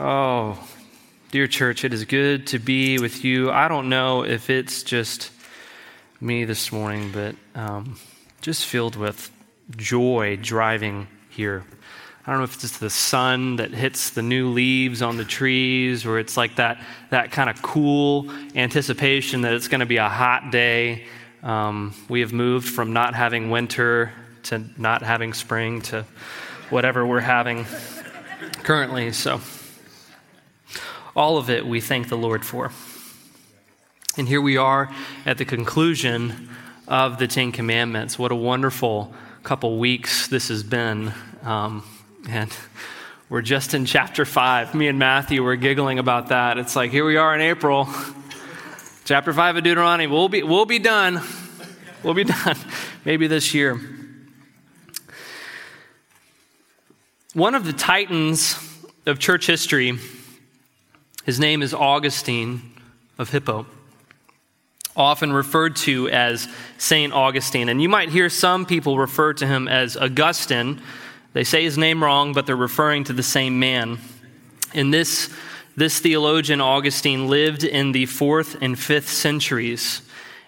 Oh, dear church, it is good to be with you. I don't know if it's just me this morning, but um, just filled with joy driving here. I don't know if it's just the sun that hits the new leaves on the trees, or it's like that, that kind of cool anticipation that it's going to be a hot day. Um, we have moved from not having winter to not having spring to whatever we're having currently. So, all of it we thank the Lord for. And here we are at the conclusion of the Ten Commandments. What a wonderful couple weeks this has been. Um, and we're just in chapter 5. Me and Matthew were giggling about that. It's like, here we are in April, chapter 5 of Deuteronomy. We'll be, we'll be done. We'll be done. Maybe this year. One of the titans of church history his name is Augustine of Hippo, often referred to as St. Augustine. And you might hear some people refer to him as Augustine. They say his name wrong, but they're referring to the same man. In this, this theologian, Augustine, lived in the fourth and fifth centuries.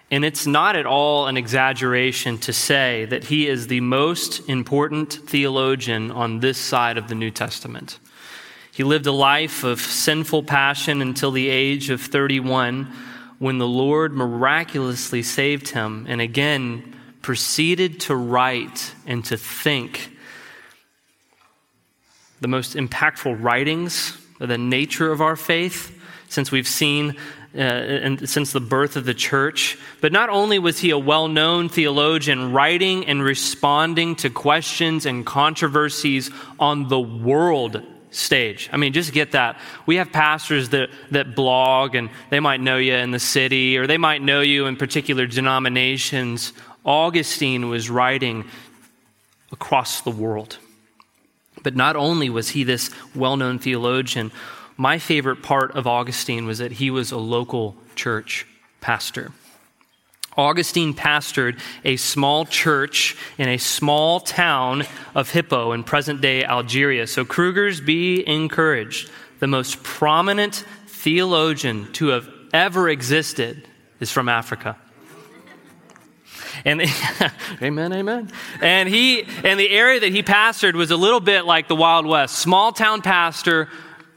And it's not at all an exaggeration to say that he is the most important theologian on this side of the New Testament. He lived a life of sinful passion until the age of 31 when the Lord miraculously saved him and again proceeded to write and to think the most impactful writings of the nature of our faith since we've seen uh, and since the birth of the church. But not only was he a well known theologian writing and responding to questions and controversies on the world stage. I mean, just get that. We have pastors that, that blog and they might know you in the city or they might know you in particular denominations. Augustine was writing across the world. But not only was he this well known theologian, my favorite part of Augustine was that he was a local church pastor. Augustine pastored a small church in a small town of Hippo in present day Algeria. So, Krugers, be encouraged. The most prominent theologian to have ever existed is from Africa. And amen, amen. And he and the area that he pastored was a little bit like the Wild West. Small town pastor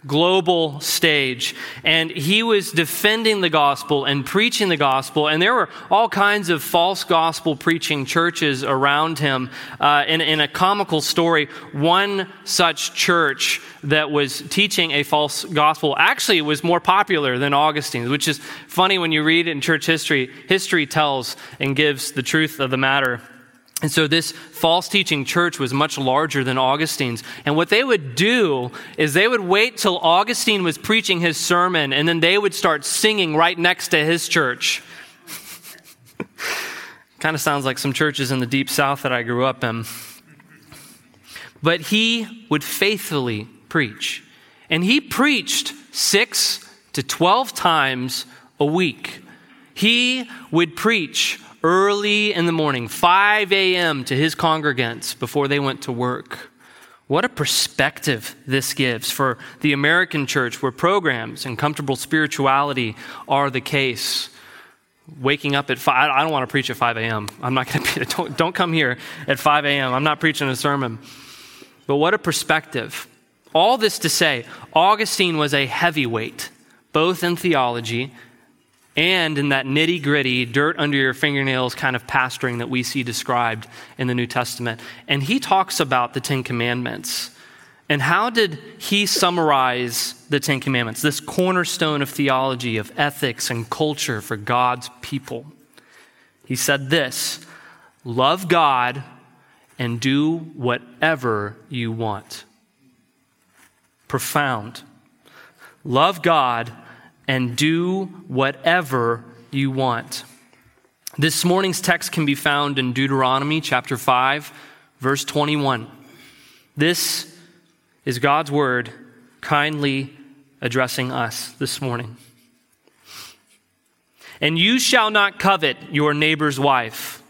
global stage. And he was defending the gospel and preaching the gospel. And there were all kinds of false gospel preaching churches around him. Uh, in, in a comical story, one such church that was teaching a false gospel actually was more popular than Augustine's, which is funny when you read it in church history. History tells and gives the truth of the matter. And so this false teaching church was much larger than Augustine's. And what they would do is they would wait till Augustine was preaching his sermon and then they would start singing right next to his church. kind of sounds like some churches in the deep south that I grew up in. But he would faithfully preach. And he preached six to 12 times a week. He would preach early in the morning, 5 a.m., to his congregants before they went to work. What a perspective this gives for the American church where programs and comfortable spirituality are the case. Waking up at 5, I don't want to preach at 5 a.m. I'm not going to don't, don't come here at 5 a.m. I'm not preaching a sermon. But what a perspective. All this to say, Augustine was a heavyweight, both in theology and in that nitty gritty, dirt under your fingernails kind of pastoring that we see described in the New Testament. And he talks about the Ten Commandments. And how did he summarize the Ten Commandments, this cornerstone of theology, of ethics and culture for God's people? He said this love God and do whatever you want. Profound. Love God and do whatever you want. This morning's text can be found in Deuteronomy chapter 5, verse 21. This is God's word kindly addressing us this morning. And you shall not covet your neighbor's wife,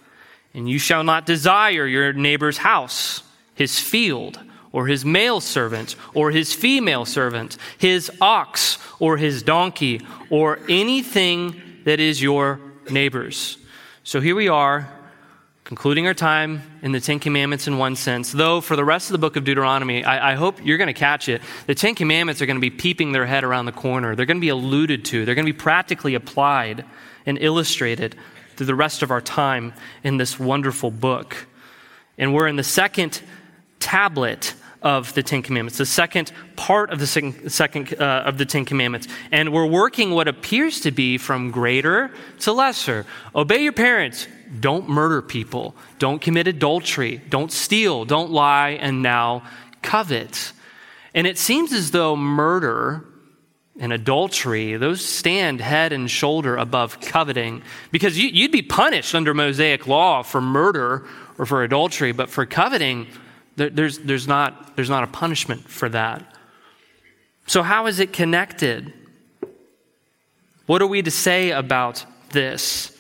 and you shall not desire your neighbor's house, his field, or his male servant or his female servant, his ox or his donkey, or anything that is your neighbor's. So here we are, concluding our time in the Ten Commandments in one sense. Though for the rest of the book of Deuteronomy, I, I hope you're going to catch it. The Ten Commandments are going to be peeping their head around the corner. They're going to be alluded to, they're going to be practically applied and illustrated through the rest of our time in this wonderful book. And we're in the second tablet of the Ten Commandments, the second part of the second, second uh, of the Ten Commandments. And we're working what appears to be from greater to lesser. Obey your parents. Don't murder people. Don't commit adultery. Don't steal. Don't lie. And now covet. And it seems as though murder and adultery, those stand head and shoulder above coveting because you, would be punished under Mosaic law for murder or for adultery, but for coveting, there, there's, there's, not, there's not a punishment for that. So, how is it connected? What are we to say about this?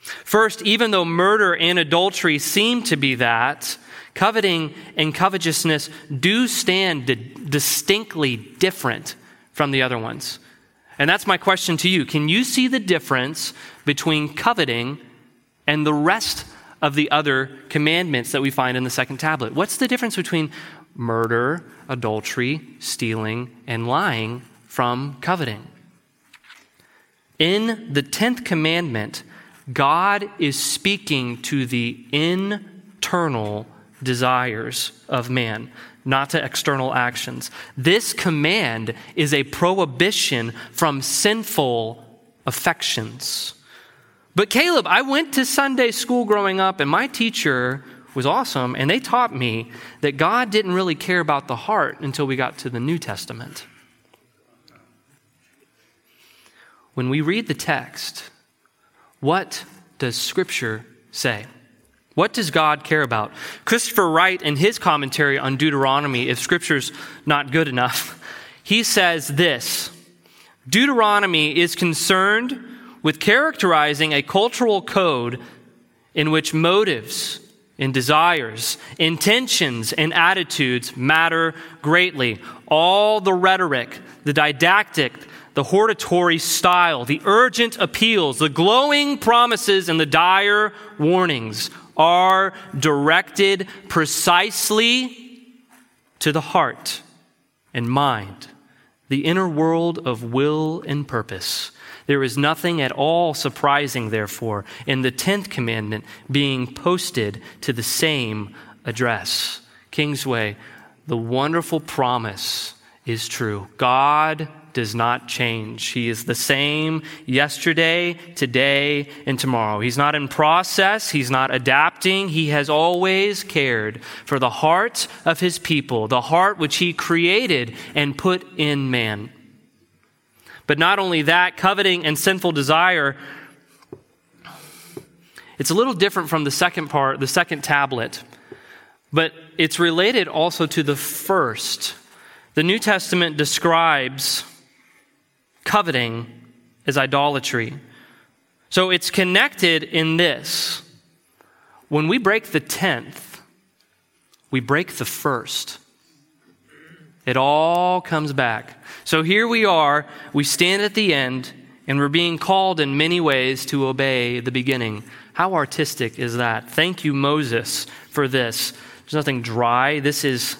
First, even though murder and adultery seem to be that, coveting and covetousness do stand distinctly different from the other ones. And that's my question to you. Can you see the difference between coveting and the rest of the other commandments that we find in the second tablet? What's the difference between murder, adultery, stealing, and lying from coveting? In the 10th commandment, God is speaking to the internal desires of man not to external actions. This command is a prohibition from sinful affections. But Caleb, I went to Sunday school growing up, and my teacher was awesome, and they taught me that God didn't really care about the heart until we got to the New Testament. When we read the text, what does Scripture say? What does God care about? Christopher Wright, in his commentary on Deuteronomy, if scripture's not good enough, he says this Deuteronomy is concerned with characterizing a cultural code in which motives and desires, intentions and attitudes matter greatly. All the rhetoric, the didactic, the hortatory style, the urgent appeals, the glowing promises, and the dire warnings are directed precisely to the heart and mind, the inner world of will and purpose. There is nothing at all surprising, therefore, in the tenth commandment being posted to the same address. Kingsway, the wonderful promise is true. God does not change. He is the same yesterday, today, and tomorrow. He's not in process. He's not adapting. He has always cared for the heart of his people, the heart which he created and put in man. But not only that, coveting and sinful desire, it's a little different from the second part, the second tablet, but it's related also to the first. The New Testament describes coveting as idolatry. So it's connected in this. When we break the tenth, we break the first. It all comes back. So here we are, we stand at the end, and we're being called in many ways to obey the beginning. How artistic is that? Thank you, Moses, for this. There's nothing dry. This is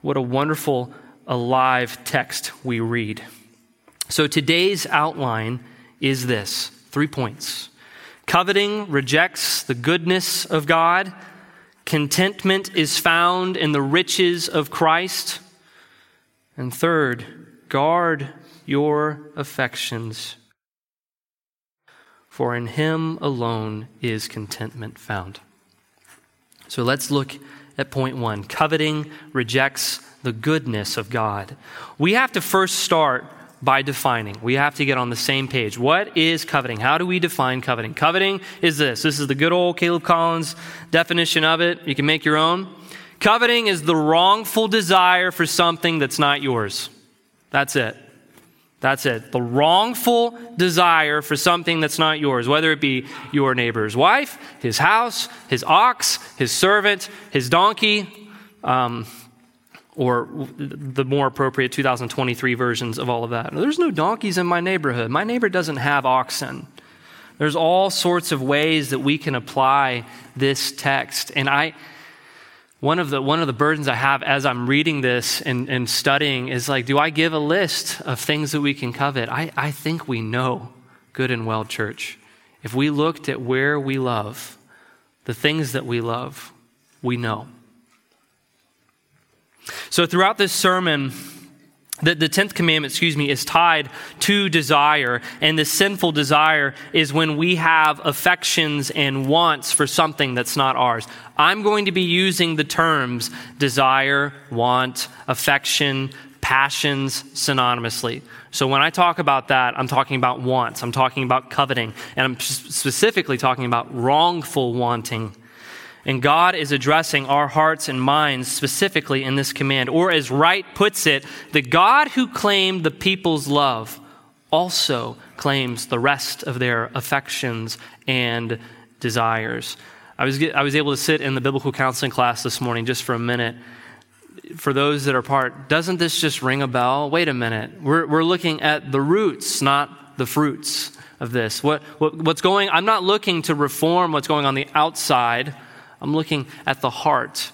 what a wonderful, alive text we read. So today's outline is this three points. Coveting rejects the goodness of God. Contentment is found in the riches of Christ. And third, guard your affections, for in Him alone is contentment found. So let's look at point one. Coveting rejects the goodness of God. We have to first start by defining. We have to get on the same page. What is coveting? How do we define coveting? Coveting is this. This is the good old Caleb Collins definition of it. You can make your own. Coveting is the wrongful desire for something that's not yours. That's it. That's it. The wrongful desire for something that's not yours, whether it be your neighbor's wife, his house, his ox, his servant, his donkey, um, or the more appropriate 2023 versions of all of that. There's no donkeys in my neighborhood. My neighbor doesn't have oxen. There's all sorts of ways that we can apply this text. And I, one of the, one of the burdens I have as I'm reading this and, and studying is like, do I give a list of things that we can covet? I, I think we know, good and well, church. If we looked at where we love, the things that we love, we know. So throughout this sermon, the, the 10th commandment, excuse me, is tied to desire. And the sinful desire is when we have affections and wants for something that's not ours. I'm going to be using the terms desire, want, affection, passions synonymously. So when I talk about that, I'm talking about wants, I'm talking about coveting, and I'm specifically talking about wrongful wanting. And God is addressing our hearts and minds specifically in this command. Or, as Wright puts it, the God who claimed the people's love also claims the rest of their affections and desires. I was, I was able to sit in the biblical counseling class this morning just for a minute. For those that are part, doesn't this just ring a bell? Wait a minute. We're, we're looking at the roots, not the fruits of this. What, what, what's going, I'm not looking to reform what's going on the outside. I'm looking at the heart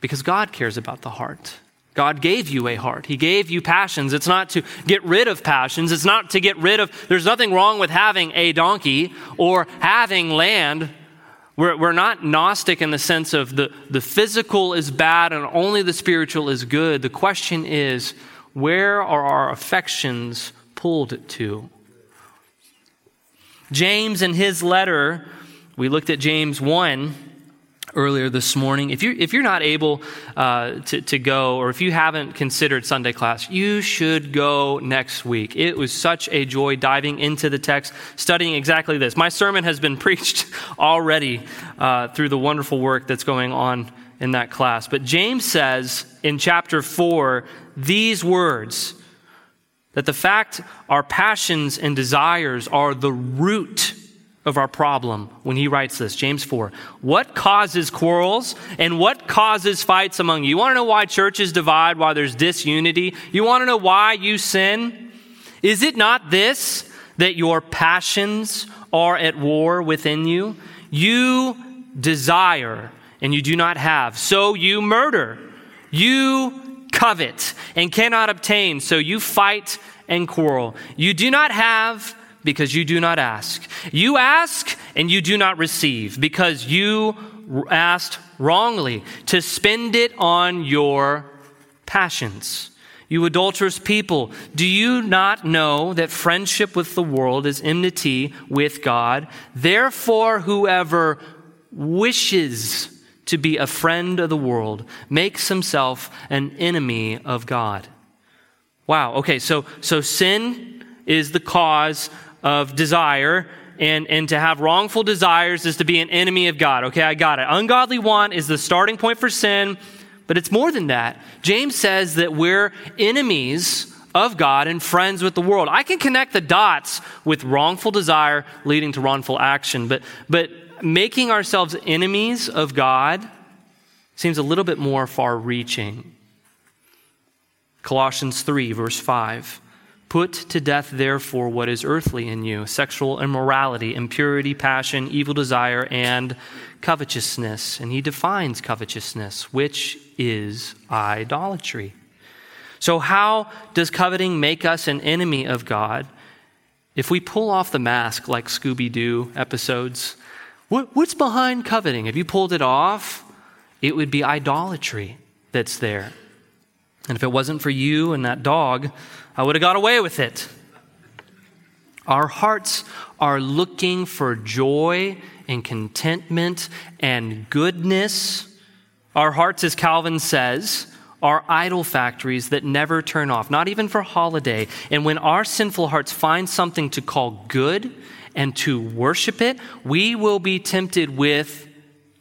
because God cares about the heart. God gave you a heart. He gave you passions. It's not to get rid of passions. It's not to get rid of, there's nothing wrong with having a donkey or having land. We're, we're not Gnostic in the sense of the, the physical is bad and only the spiritual is good. The question is, where are our affections pulled to? James, in his letter, we looked at James 1 earlier this morning. If you're, if you're not able uh, to, to go, or if you haven't considered Sunday class, you should go next week. It was such a joy diving into the text, studying exactly this. My sermon has been preached already uh, through the wonderful work that's going on in that class. But James says in chapter 4 these words that the fact our passions and desires are the root of our problem when he writes this, James 4. What causes quarrels and what causes fights among you? You want to know why churches divide, why there's disunity? You want to know why you sin? Is it not this, that your passions are at war within you? You desire and you do not have, so you murder. You covet and cannot obtain, so you fight and quarrel. You do not have because you do not ask. You ask and you do not receive because you asked wrongly to spend it on your passions. You adulterous people, do you not know that friendship with the world is enmity with God? Therefore, whoever wishes to be a friend of the world makes himself an enemy of God. Wow. Okay. So, so sin is the cause of desire, and, and to have wrongful desires is to be an enemy of God. Okay, I got it. Ungodly want is the starting point for sin, but it's more than that. James says that we're enemies of God and friends with the world. I can connect the dots with wrongful desire leading to wrongful action, but, but making ourselves enemies of God seems a little bit more far reaching. Colossians 3, verse 5. Put to death, therefore, what is earthly in you sexual immorality, impurity, passion, evil desire, and covetousness. And he defines covetousness, which is idolatry. So, how does coveting make us an enemy of God? If we pull off the mask like Scooby Doo episodes, what, what's behind coveting? If you pulled it off, it would be idolatry that's there. And if it wasn't for you and that dog, I would have got away with it. Our hearts are looking for joy and contentment and goodness. Our hearts, as Calvin says, are idol factories that never turn off, not even for holiday. And when our sinful hearts find something to call good and to worship it, we will be tempted with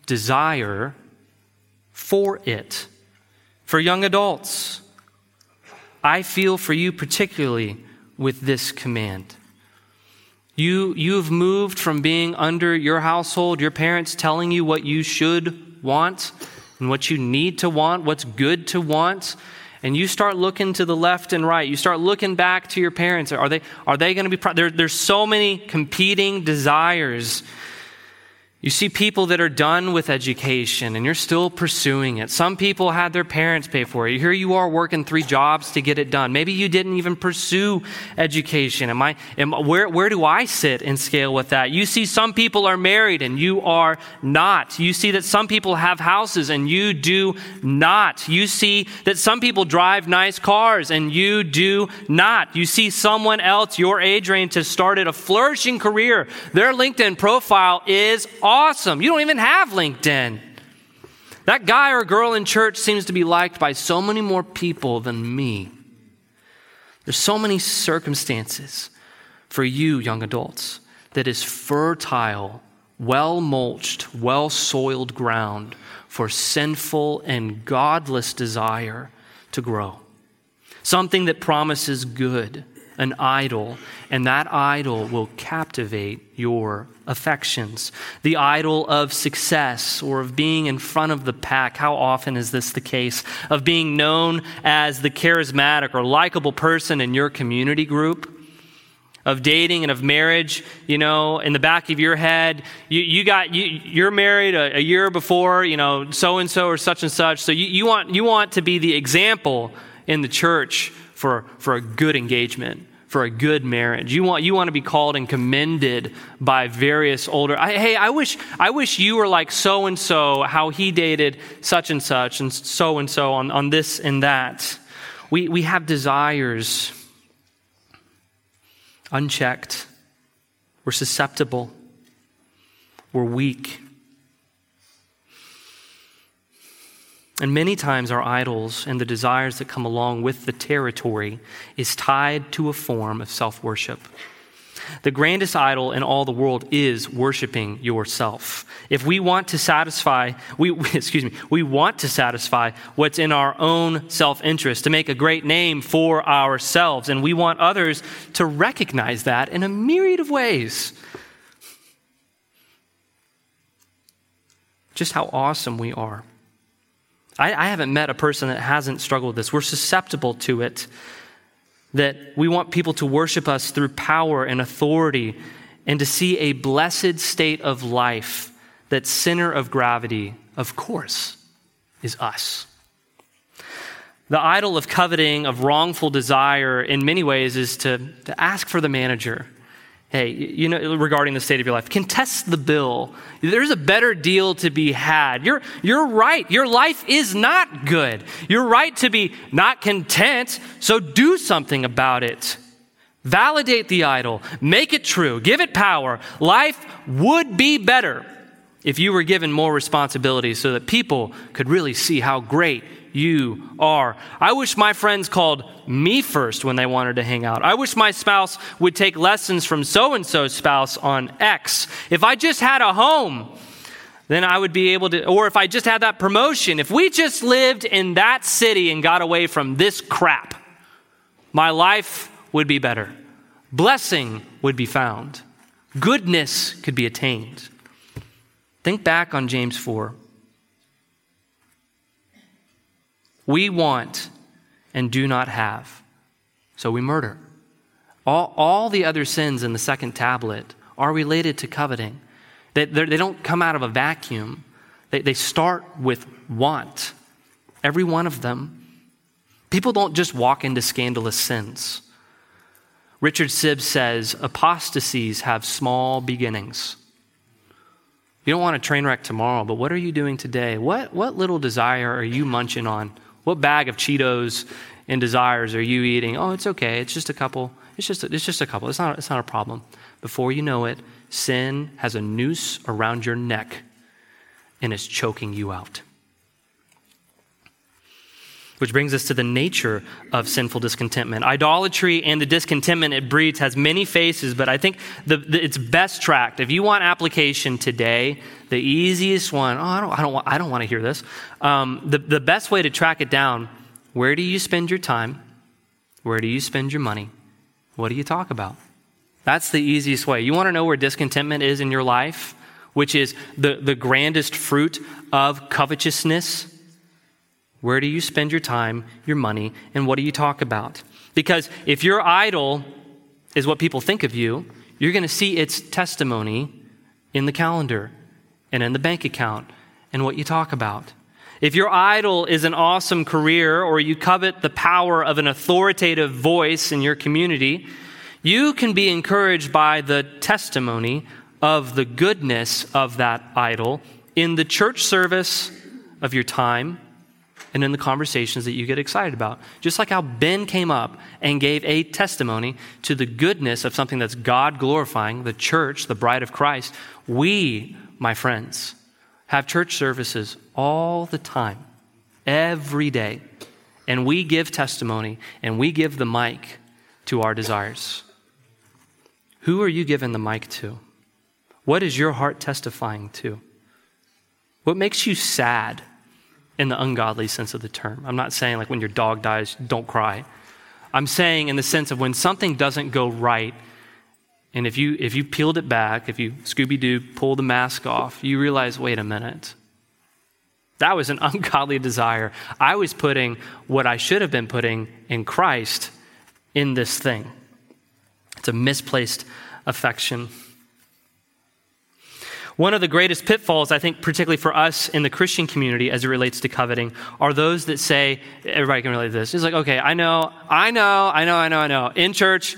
desire for it. For young adults, I feel for you particularly with this command. You, you have moved from being under your household, your parents telling you what you should want, and what you need to want, what's good to want, and you start looking to the left and right, you start looking back to your parents. Are they, are they going to be, pro- there, there's so many competing desires you see people that are done with education and you're still pursuing it. Some people had their parents pay for it. Here you are working three jobs to get it done. Maybe you didn't even pursue education. Am I, am, where, where do I sit in scale with that? You see some people are married and you are not. You see that some people have houses and you do not. You see that some people drive nice cars and you do not. You see someone else your age range has started a flourishing career. Their LinkedIn profile is. You don't even have LinkedIn. That guy or girl in church seems to be liked by so many more people than me. There's so many circumstances for you, young adults, that is fertile, well mulched, well soiled ground for sinful and godless desire to grow. Something that promises good an idol, and that idol will captivate your affections. The idol of success or of being in front of the pack. How often is this the case? Of being known as the charismatic or likable person in your community group? Of dating and of marriage, you know, in the back of your head, you, you got you, you're married a, a year before, you know, so and so or such and such. So you, you want you want to be the example in the church for, for a good engagement, for a good marriage. You want, you want to be called and commended by various older. I, hey, I wish, I wish you were like so and so, how he dated such and such, and so and so on, on this and that. We, we have desires unchecked. We're susceptible. We're weak. And many times, our idols and the desires that come along with the territory is tied to a form of self worship. The grandest idol in all the world is worshiping yourself. If we want to satisfy, we, excuse me, we want to satisfy what's in our own self interest, to make a great name for ourselves, and we want others to recognize that in a myriad of ways. Just how awesome we are. I, I haven't met a person that hasn't struggled with this. We're susceptible to it. That we want people to worship us through power and authority and to see a blessed state of life that center of gravity, of course, is us. The idol of coveting, of wrongful desire, in many ways, is to, to ask for the manager hey, you know, regarding the state of your life, contest the bill. There's a better deal to be had. You're, you're right. Your life is not good. You're right to be not content, so do something about it. Validate the idol. Make it true. Give it power. Life would be better if you were given more responsibility so that people could really see how great you are. I wish my friends called me first when they wanted to hang out. I wish my spouse would take lessons from so and so's spouse on X. If I just had a home, then I would be able to, or if I just had that promotion, if we just lived in that city and got away from this crap, my life would be better. Blessing would be found. Goodness could be attained. Think back on James 4. We want and do not have, so we murder. All, all the other sins in the second tablet are related to coveting. They, they don't come out of a vacuum, they, they start with want. Every one of them. People don't just walk into scandalous sins. Richard Sibbes says apostasies have small beginnings. You don't want a train wreck tomorrow, but what are you doing today? What, what little desire are you munching on? What bag of Cheetos and desires are you eating? Oh, it's okay. It's just a couple. It's just a, it's just a couple. It's not, it's not a problem. Before you know it, sin has a noose around your neck and is choking you out. Which brings us to the nature of sinful discontentment. Idolatry and the discontentment it breeds has many faces, but I think the, the, it's best tracked. If you want application today, the easiest one, oh, I don't, I don't, want, I don't want to hear this. Um, the, the best way to track it down where do you spend your time? Where do you spend your money? What do you talk about? That's the easiest way. You want to know where discontentment is in your life? which is the, the grandest fruit of covetousness, where do you spend your time, your money, and what do you talk about? Because if your idol is what people think of you, you're going to see its testimony in the calendar and in the bank account and what you talk about. If your idol is an awesome career or you covet the power of an authoritative voice in your community, you can be encouraged by the testimony of the goodness of that idol in the church service of your time and in the conversations that you get excited about. Just like how Ben came up and gave a testimony to the goodness of something that's God glorifying, the church, the bride of Christ, we, my friends, have church services all the time, every day. And we give testimony and we give the mic to our desires. Who are you giving the mic to? What is your heart testifying to? What makes you sad in the ungodly sense of the term? I'm not saying like when your dog dies, don't cry. I'm saying in the sense of when something doesn't go right, and if you if you peeled it back, if you Scooby Doo pull the mask off, you realize, wait a minute. That was an ungodly desire. I was putting what I should have been putting in Christ in this thing. It's a misplaced affection. One of the greatest pitfalls, I think, particularly for us in the Christian community as it relates to coveting, are those that say, everybody can relate to this. It's like, okay, I know, I know, I know, I know, I know. In church,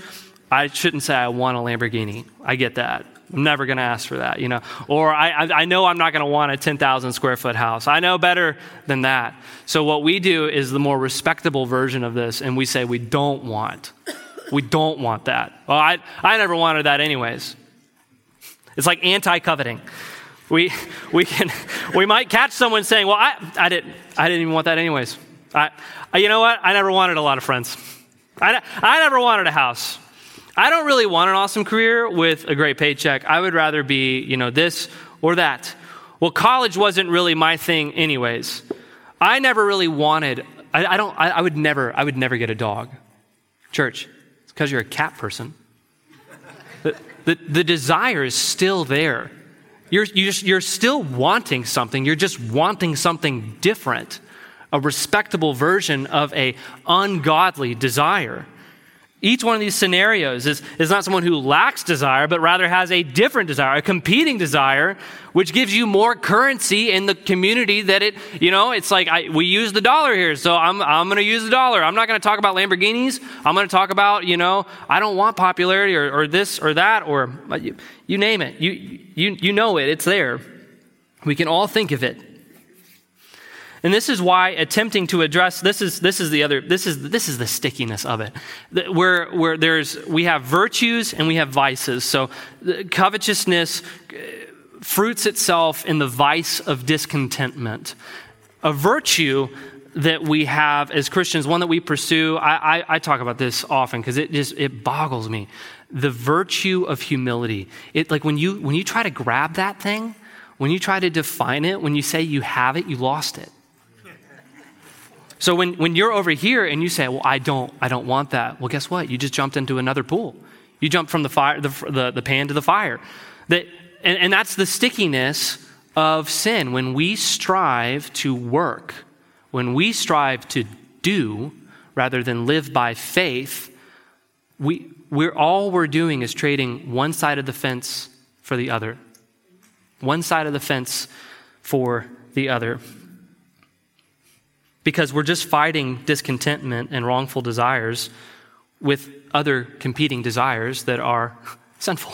I shouldn't say I want a Lamborghini. I get that. I'm never going to ask for that, you know. Or I, I know I'm not going to want a 10,000 square foot house. I know better than that. So what we do is the more respectable version of this, and we say we don't want. We don't want that. Well, I, I never wanted that anyways. It's like anti-coveting. We, we, can, we might catch someone saying, well, I, I, didn't, I didn't even want that anyways. I, you know what? I never wanted a lot of friends. I, I never wanted a house. I don't really want an awesome career with a great paycheck. I would rather be, you know, this or that. Well, college wasn't really my thing anyways. I never really wanted, I, I don't, I, I, would never, I would never get a dog. Church, it's because you're a cat person. The, the, desire is still there. You're, you just, you're still wanting something. You're just wanting something different, a respectable version of a ungodly desire. Each one of these scenarios is, is not someone who lacks desire, but rather has a different desire, a competing desire, which gives you more currency in the community that it, you know, it's like I, we use the dollar here, so I'm, I'm going to use the dollar. I'm not going to talk about Lamborghinis. I'm going to talk about, you know, I don't want popularity or, or this or that or you, you name it. You, you, you know it, it's there. We can all think of it. And this is why attempting to address this is this is the other this is this is the stickiness of it. Where where there's we have virtues and we have vices. So covetousness uh, fruits itself in the vice of discontentment. A virtue that we have as Christians, one that we pursue, I, I, I talk about this often because it just it boggles me. The virtue of humility. It like when you when you try to grab that thing, when you try to define it, when you say you have it, you lost it. So when, when you're over here and you say, well, I don't, I don't want that, well, guess what? You just jumped into another pool. You jumped from the, fire, the, the, the pan to the fire. That, and, and that's the stickiness of sin. When we strive to work, when we strive to do rather than live by faith, we, we're, all we're doing is trading one side of the fence for the other. One side of the fence for the other because we're just fighting discontentment and wrongful desires with other competing desires that are sinful.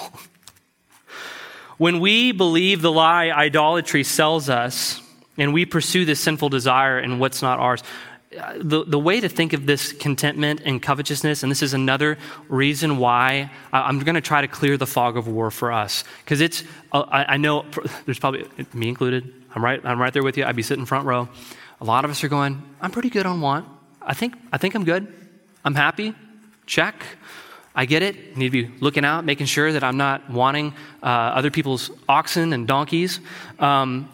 When we believe the lie idolatry sells us and we pursue this sinful desire and what's not ours, the, the way to think of this contentment and covetousness, and this is another reason why I'm going to try to clear the fog of war for us. Because it's, uh, I, I know there's probably, me included, I'm right, I'm right there with you. I'd be sitting front row. A lot of us are going, I'm pretty good on want. I think, I think I'm good. I'm happy. Check. I get it. Need to be looking out, making sure that I'm not wanting uh, other people's oxen and donkeys. Um,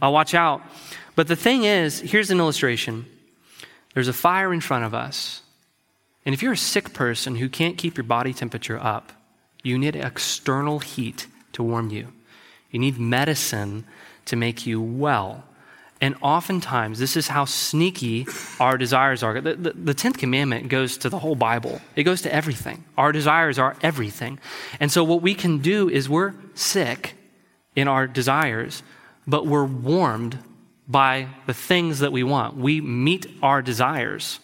I'll watch out. But the thing is, here's an illustration there's a fire in front of us. And if you're a sick person who can't keep your body temperature up, you need external heat to warm you. You need medicine to make you well. And oftentimes, this is how sneaky our desires are. The, the, the, 10th commandment goes to the whole Bible, it goes to everything. Our desires are everything. And so, what we can do is we're sick in our desires, but we're warmed by the things that we want. We meet our desires.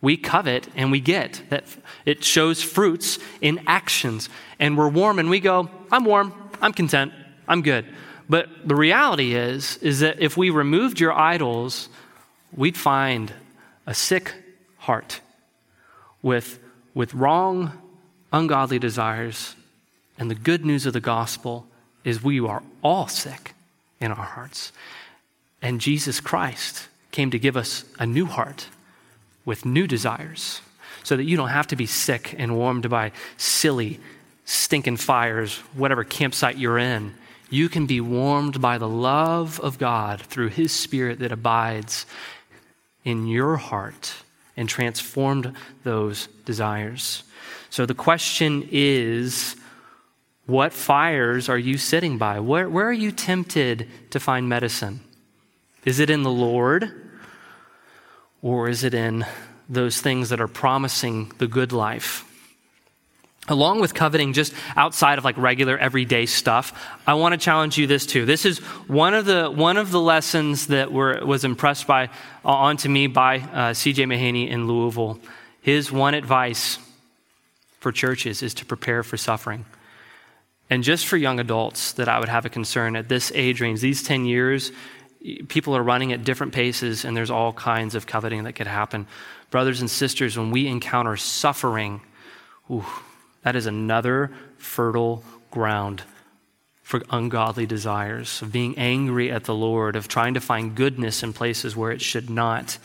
We covet and we get. That it shows fruits in actions. And we're warm and we go, I'm warm, I'm content, I'm good. But the reality is, is that if we removed your idols, we'd find a sick heart with, with wrong, ungodly desires. And the good news of the gospel is we are all sick in our hearts. And Jesus Christ came to give us a new heart with new desires so that you don't have to be sick and warmed by silly, stinking fires, whatever campsite you're in you can be warmed by the love of God through His Spirit that abides in your heart and transformed those desires. So the question is what fires are you sitting by? Where, where are you tempted to find medicine? Is it in the Lord? Or is it in those things that are promising the good life? Along with coveting just outside of like regular everyday stuff i want to challenge you this too. This is one of the one of the lessons that were, was impressed by uh, onto me by uh, cj mahaney in louisville. His one advice for churches is to prepare for suffering. And just for young adults that i would have a concern at this age range these 10 years people are running at different paces and there's all kinds of coveting that could happen. Brothers and sisters when we encounter suffering ooh, that is another fertile ground for ungodly desires, of being angry at the Lord, of trying to find goodness in places where it should not.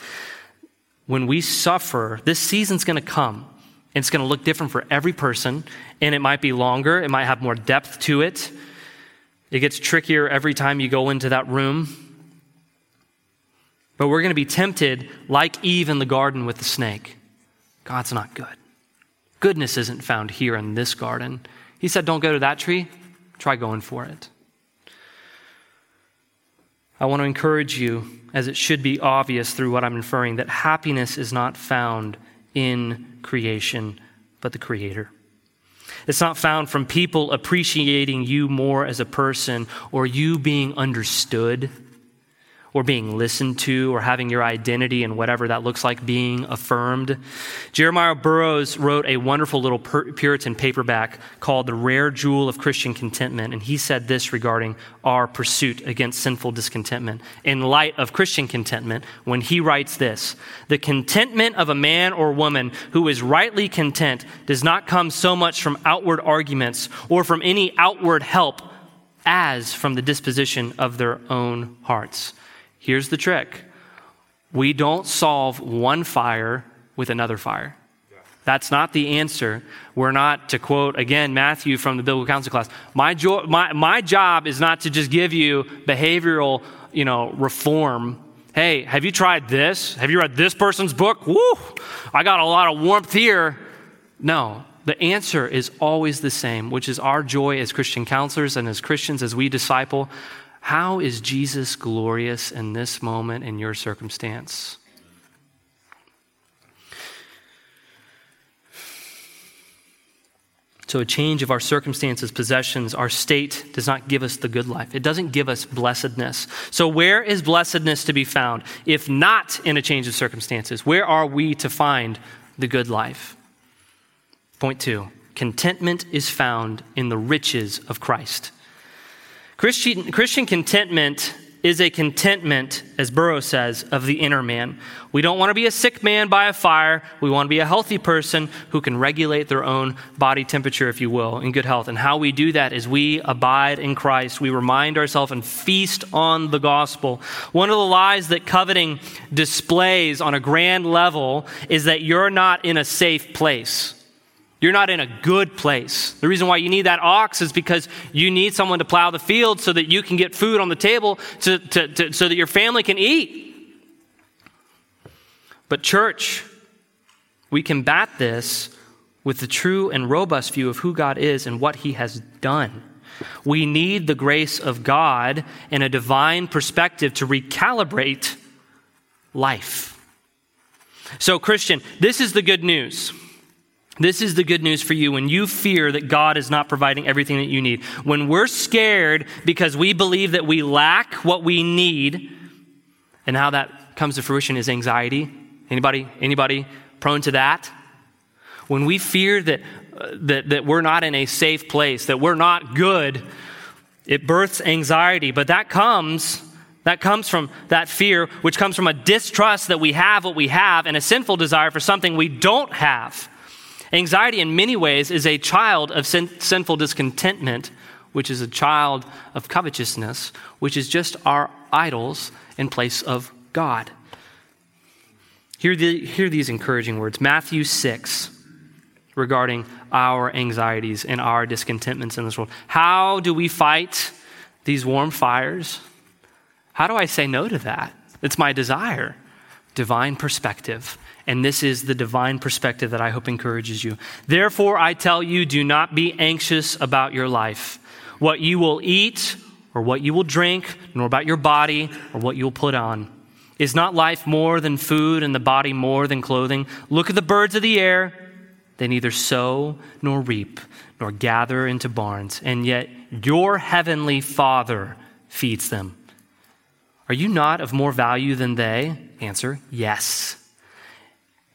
When we suffer, this season's going to come. It's going to look different for every person, and it might be longer, it might have more depth to it. It gets trickier every time you go into that room. But we're going to be tempted like Eve in the garden with the snake. God's not good. Goodness isn't found here in this garden. He said, Don't go to that tree, try going for it. I want to encourage you, as it should be obvious through what I'm inferring, that happiness is not found in creation, but the Creator. It's not found from people appreciating you more as a person or you being understood or being listened to or having your identity and whatever that looks like being affirmed. Jeremiah Burroughs wrote a wonderful little Puritan paperback called The Rare Jewel of Christian Contentment. And he said this regarding our pursuit against sinful discontentment in light of Christian contentment when he writes this The contentment of a man or woman who is rightly content does not come so much from outward arguments or from any outward help as from the disposition of their own hearts. Here's the trick we don't solve one fire with another fire. That's not the answer. We're not, to quote again Matthew from the Biblical Counsel class, my, jo- my, my job is not to just give you behavioral you know, reform. Hey, have you tried this? Have you read this person's book? Woo! I got a lot of warmth here. No, the answer is always the same, which is our joy as Christian counselors and as Christians as we disciple. How is Jesus glorious in this moment in your circumstance? So, a change of our circumstances, possessions, our state does not give us the good life. It doesn't give us blessedness. So, where is blessedness to be found? If not in a change of circumstances, where are we to find the good life? Point two contentment is found in the riches of Christ. Christian, Christian contentment is a contentment, as Burroughs says, of the inner man. We don't want to be a sick man by a fire. We want to be a healthy person who can regulate their own body temperature, if you will, in good health. And how we do that is we abide in Christ. We remind ourselves and feast on the gospel. One of the lies that coveting displays on a grand level is that you're not in a safe place. You're not in a good place. The reason why you need that ox is because you need someone to plow the field so that you can get food on the table to, to, to, so that your family can eat. But, church, we combat this with the true and robust view of who God is and what He has done. We need the grace of God and a divine perspective to recalibrate life. So, Christian, this is the good news. This is the good news for you when you fear that God is not providing everything that you need. When we're scared because we believe that we lack what we need, and how that comes to fruition is anxiety. Anybody anybody prone to that? When we fear that uh, that, that we're not in a safe place, that we're not good, it births anxiety, but that comes that comes from that fear, which comes from a distrust that we have what we have and a sinful desire for something we don't have. Anxiety, in many ways, is a child of sin- sinful discontentment, which is a child of covetousness, which is just our idols in place of God. Hear, the, hear these encouraging words Matthew 6 regarding our anxieties and our discontentments in this world. How do we fight these warm fires? How do I say no to that? It's my desire. Divine perspective. And this is the divine perspective that I hope encourages you. Therefore, I tell you, do not be anxious about your life, what you will eat or what you will drink, nor about your body or what you will put on. Is not life more than food and the body more than clothing? Look at the birds of the air. They neither sow nor reap nor gather into barns, and yet your heavenly Father feeds them. Are you not of more value than they? Answer, yes.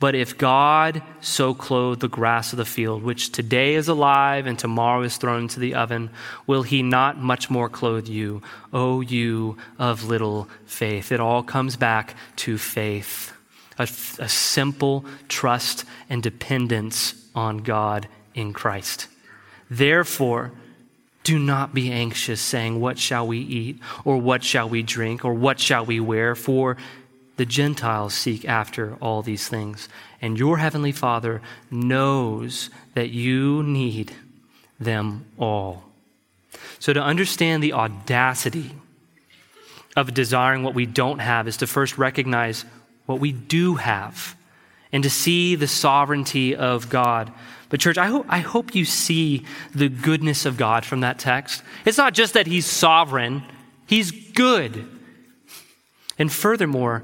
But if God so clothed the grass of the field, which today is alive and tomorrow is thrown into the oven, will he not much more clothe you, O you of little faith? It all comes back to faith, a, a simple trust and dependence on God in Christ. Therefore, do not be anxious, saying, What shall we eat? Or what shall we drink? Or what shall we wear? For the Gentiles seek after all these things. And your heavenly Father knows that you need them all. So, to understand the audacity of desiring what we don't have is to first recognize what we do have and to see the sovereignty of God. But, church, I hope, I hope you see the goodness of God from that text. It's not just that He's sovereign, He's good. And furthermore,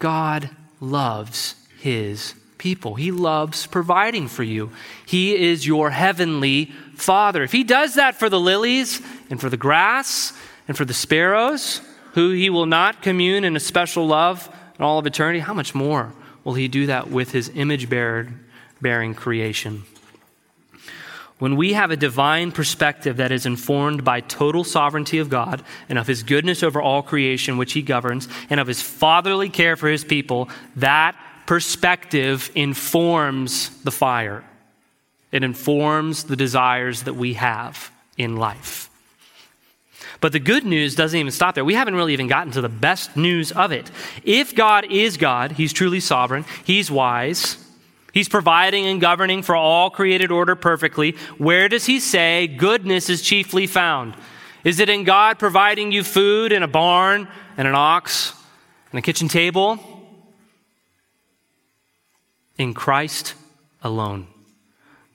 God loves his people. He loves providing for you. He is your heavenly Father. If He does that for the lilies and for the grass and for the sparrows, who He will not commune in a special love in all of eternity, how much more will He do that with His image bearing creation? When we have a divine perspective that is informed by total sovereignty of God and of his goodness over all creation, which he governs, and of his fatherly care for his people, that perspective informs the fire. It informs the desires that we have in life. But the good news doesn't even stop there. We haven't really even gotten to the best news of it. If God is God, He's truly sovereign, He's wise, He's providing and governing for all created order perfectly. Where does he say goodness is chiefly found? Is it in God providing you food in a barn and an ox and a kitchen table? In Christ alone.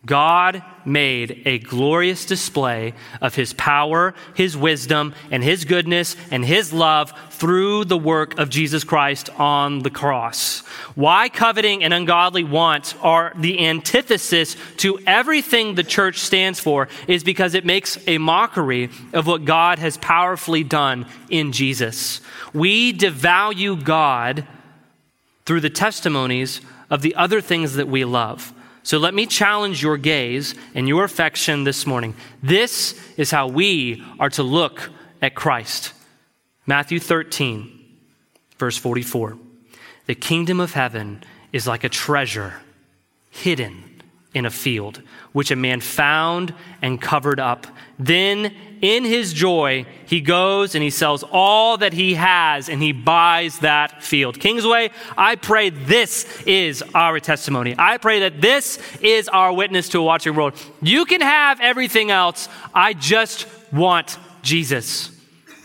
God made a glorious display of his power, his wisdom, and his goodness and his love through the work of Jesus Christ on the cross. Why coveting and ungodly wants are the antithesis to everything the church stands for is because it makes a mockery of what God has powerfully done in Jesus. We devalue God through the testimonies of the other things that we love. So let me challenge your gaze and your affection this morning. This is how we are to look at Christ. Matthew 13, verse 44. The kingdom of heaven is like a treasure hidden in a field, which a man found and covered up. Then, in his joy, he goes and he sells all that he has and he buys that field. Kingsway, I pray this is our testimony. I pray that this is our witness to a watching world. You can have everything else. I just want Jesus.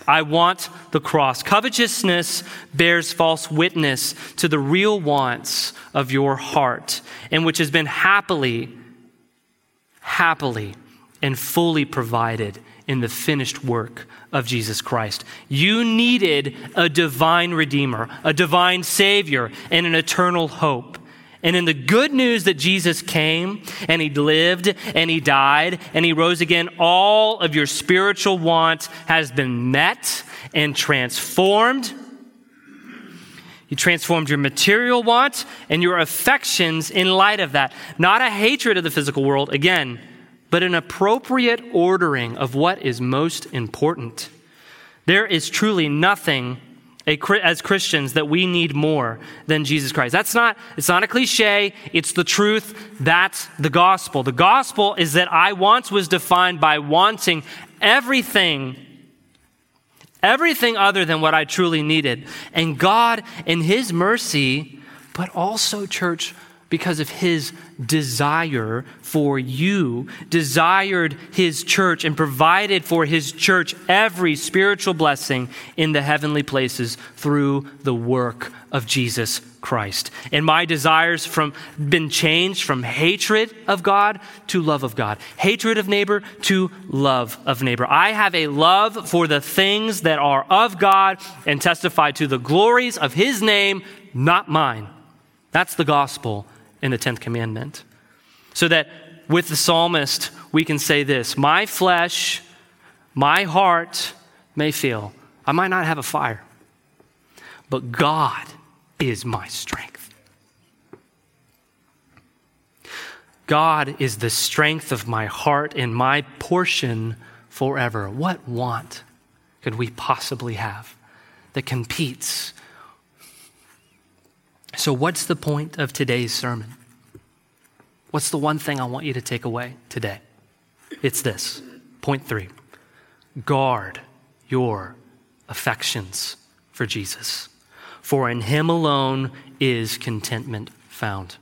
I want the cross. Covetousness bears false witness to the real wants of your heart, and which has been happily, happily, and fully provided in the finished work of Jesus Christ. You needed a divine Redeemer, a divine Savior, and an eternal hope. And in the good news that Jesus came and he lived and he died and he rose again, all of your spiritual want has been met and transformed. He transformed your material want and your affections in light of that. Not a hatred of the physical world, again, but an appropriate ordering of what is most important. There is truly nothing as Christians that we need more than Jesus Christ. That's not, it's not a cliche. It's the truth. That's the gospel. The gospel is that I once was defined by wanting everything, everything other than what I truly needed. And God, in His mercy, but also, church, because of his desire for you, desired his church and provided for his church every spiritual blessing in the heavenly places through the work of Jesus Christ. And my desires from been changed from hatred of God to love of God, hatred of neighbor to love of neighbor. I have a love for the things that are of God and testify to the glories of his name, not mine. That's the gospel in the 10th commandment. So that with the psalmist, we can say this My flesh, my heart may fail. I might not have a fire, but God is my strength. God is the strength of my heart and my portion forever. What want could we possibly have that competes so, what's the point of today's sermon? What's the one thing I want you to take away today? It's this point three guard your affections for Jesus, for in him alone is contentment found.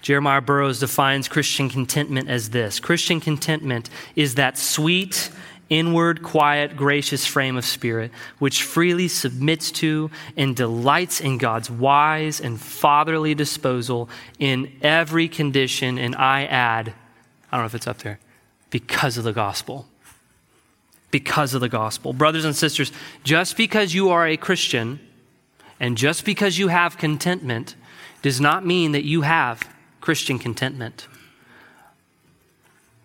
Jeremiah Burroughs defines Christian contentment as this Christian contentment is that sweet inward, quiet, gracious frame of spirit, which freely submits to and delights in God's wise and fatherly disposal in every condition. And I add, I don't know if it's up there, because of the gospel. Because of the gospel. Brothers and sisters, just because you are a Christian and just because you have contentment does not mean that you have Christian contentment.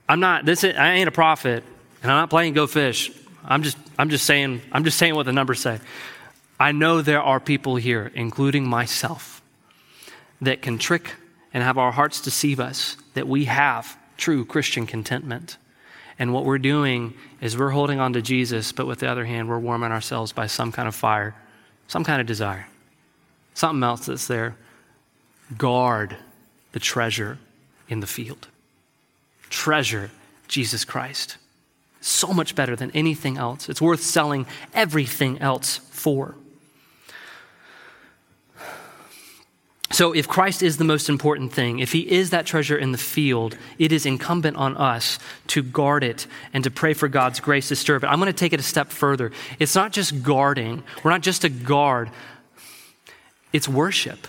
I'm not, this, I ain't a prophet. And I'm not playing go fish. I'm just, I'm just saying, I'm just saying what the numbers say. I know there are people here, including myself, that can trick and have our hearts deceive us that we have true Christian contentment. And what we're doing is we're holding on to Jesus, but with the other hand, we're warming ourselves by some kind of fire, some kind of desire, something else that's there. Guard the treasure in the field. Treasure Jesus Christ so much better than anything else. It's worth selling everything else for. So, if Christ is the most important thing, if he is that treasure in the field, it is incumbent on us to guard it and to pray for God's grace to stir it. I'm going to take it a step further. It's not just guarding, we're not just a guard, it's worship.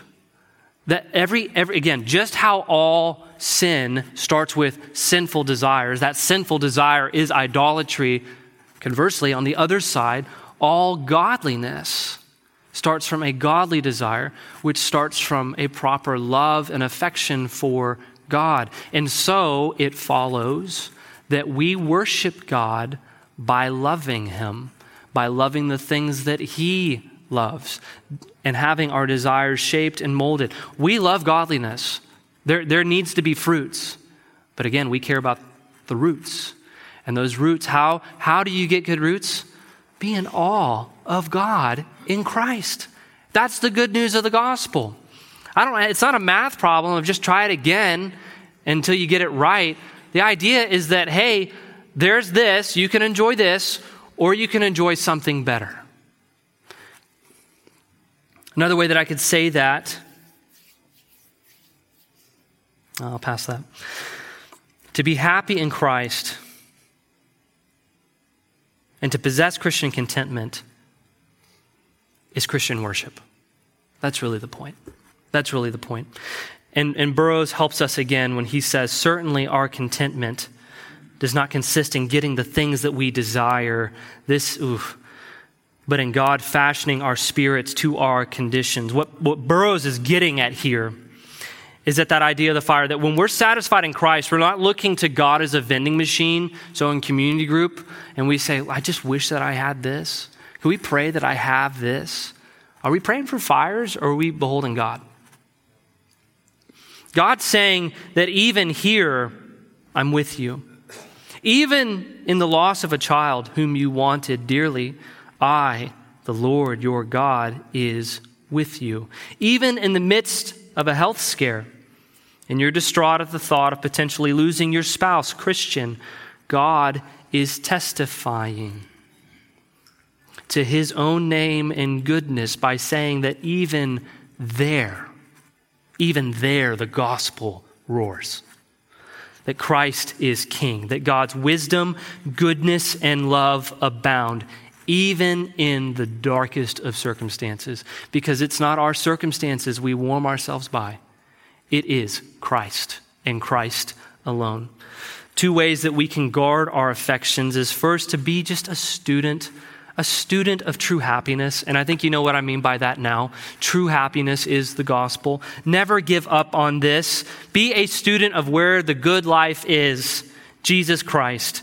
That every, every again, just how all sin starts with sinful desires, that sinful desire is idolatry. Conversely, on the other side, all godliness starts from a godly desire, which starts from a proper love and affection for God. And so it follows that we worship God by loving Him, by loving the things that He loves and having our desires shaped and molded. We love godliness. There, there needs to be fruits. But again, we care about the roots. And those roots, how, how do you get good roots? Be in awe of God in Christ. That's the good news of the gospel. I don't, it's not a math problem of just try it again until you get it right. The idea is that, hey, there's this, you can enjoy this, or you can enjoy something better. Another way that I could say that, I'll pass that. To be happy in Christ and to possess Christian contentment is Christian worship. That's really the point. That's really the point. And, and Burroughs helps us again when he says, certainly our contentment does not consist in getting the things that we desire. This, oof, but in God fashioning our spirits to our conditions. What, what Burroughs is getting at here is that that idea of the fire that when we're satisfied in Christ, we're not looking to God as a vending machine. So in community group, and we say, I just wish that I had this. Can we pray that I have this? Are we praying for fires or are we beholding God? God's saying that even here, I'm with you. Even in the loss of a child whom you wanted dearly, I, the Lord your God, is with you. Even in the midst of a health scare, and you're distraught at the thought of potentially losing your spouse, Christian, God is testifying to his own name and goodness by saying that even there, even there, the gospel roars. That Christ is king, that God's wisdom, goodness, and love abound, even in the darkest of circumstances, because it's not our circumstances we warm ourselves by it is Christ and Christ alone. Two ways that we can guard our affections is first to be just a student, a student of true happiness. And I think you know what I mean by that now. True happiness is the gospel. Never give up on this. Be a student of where the good life is Jesus Christ.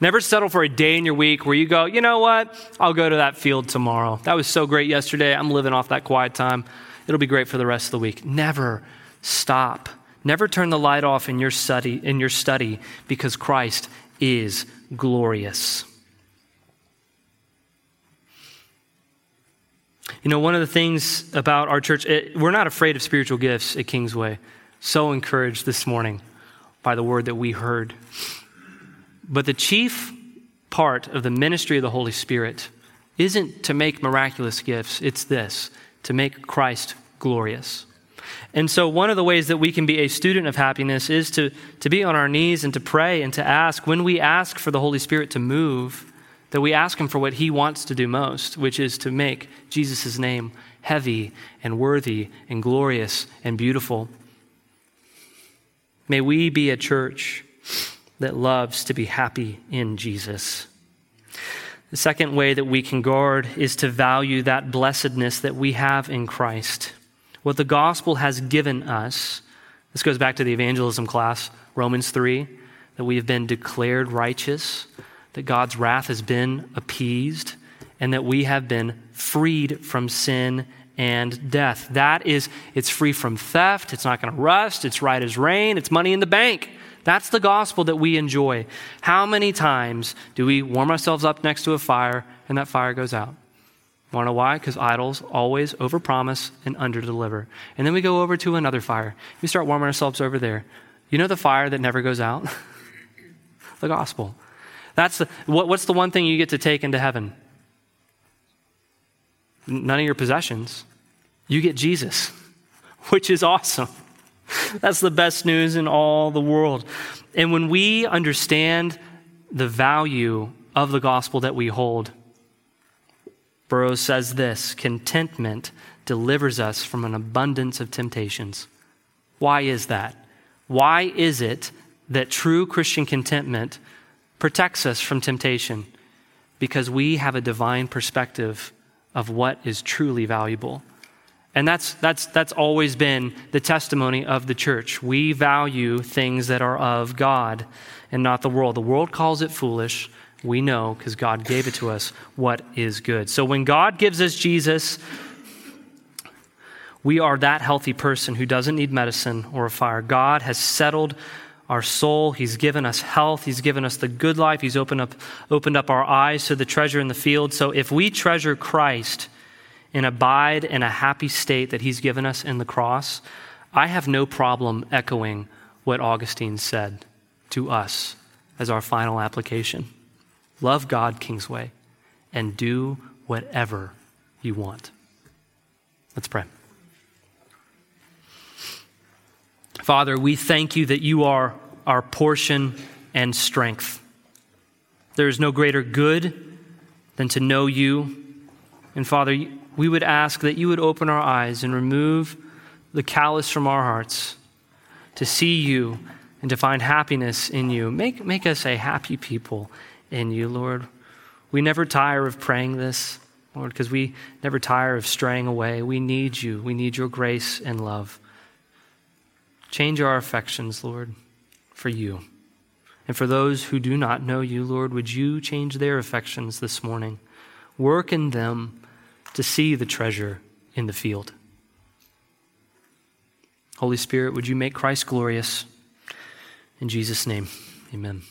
Never settle for a day in your week where you go, you know what? I'll go to that field tomorrow. That was so great yesterday. I'm living off that quiet time. It'll be great for the rest of the week. Never Stop. Never turn the light off in your study, in your study because Christ is glorious. You know, one of the things about our church, it, we're not afraid of spiritual gifts at Kingsway. So encouraged this morning by the word that we heard. But the chief part of the ministry of the Holy Spirit isn't to make miraculous gifts, it's this to make Christ glorious. And so, one of the ways that we can be a student of happiness is to, to be on our knees and to pray and to ask. When we ask for the Holy Spirit to move, that we ask Him for what He wants to do most, which is to make Jesus' name heavy and worthy and glorious and beautiful. May we be a church that loves to be happy in Jesus. The second way that we can guard is to value that blessedness that we have in Christ what the gospel has given us. This goes back to the evangelism class, Romans 3, that we have been declared righteous, that God's wrath has been appeased, and that we have been freed from sin and death. That is, it's free from theft, it's not going to rust, it's right as rain, it's money in the bank. That's the gospel that we enjoy. How many times do we warm ourselves up next to a fire and that fire goes out? Want to know why? Because idols always overpromise and underdeliver. And then we go over to another fire. We start warming ourselves over there. You know the fire that never goes out? the gospel. That's the, what, what's the one thing you get to take into heaven? None of your possessions. You get Jesus, which is awesome. That's the best news in all the world. And when we understand the value of the gospel that we hold, Burroughs says this contentment delivers us from an abundance of temptations. Why is that? Why is it that true Christian contentment protects us from temptation? Because we have a divine perspective of what is truly valuable. And that's, that's, that's always been the testimony of the church. We value things that are of God and not the world. The world calls it foolish, we know because God gave it to us what is good. So when God gives us Jesus, we are that healthy person who doesn't need medicine or a fire. God has settled our soul. He's given us health. He's given us the good life. He's opened up, opened up our eyes to the treasure in the field. So if we treasure Christ and abide in a happy state that He's given us in the cross, I have no problem echoing what Augustine said to us as our final application love God, Kingsway, and do whatever you want. Let's pray. Father, we thank you that you are our portion and strength. There is no greater good than to know you. And Father, we would ask that you would open our eyes and remove the callus from our hearts to see you and to find happiness in you. Make, make us a happy people in you, Lord. We never tire of praying this, Lord, because we never tire of straying away. We need you. We need your grace and love. Change our affections, Lord, for you. And for those who do not know you, Lord, would you change their affections this morning? Work in them to see the treasure in the field. Holy Spirit, would you make Christ glorious? In Jesus' name, amen.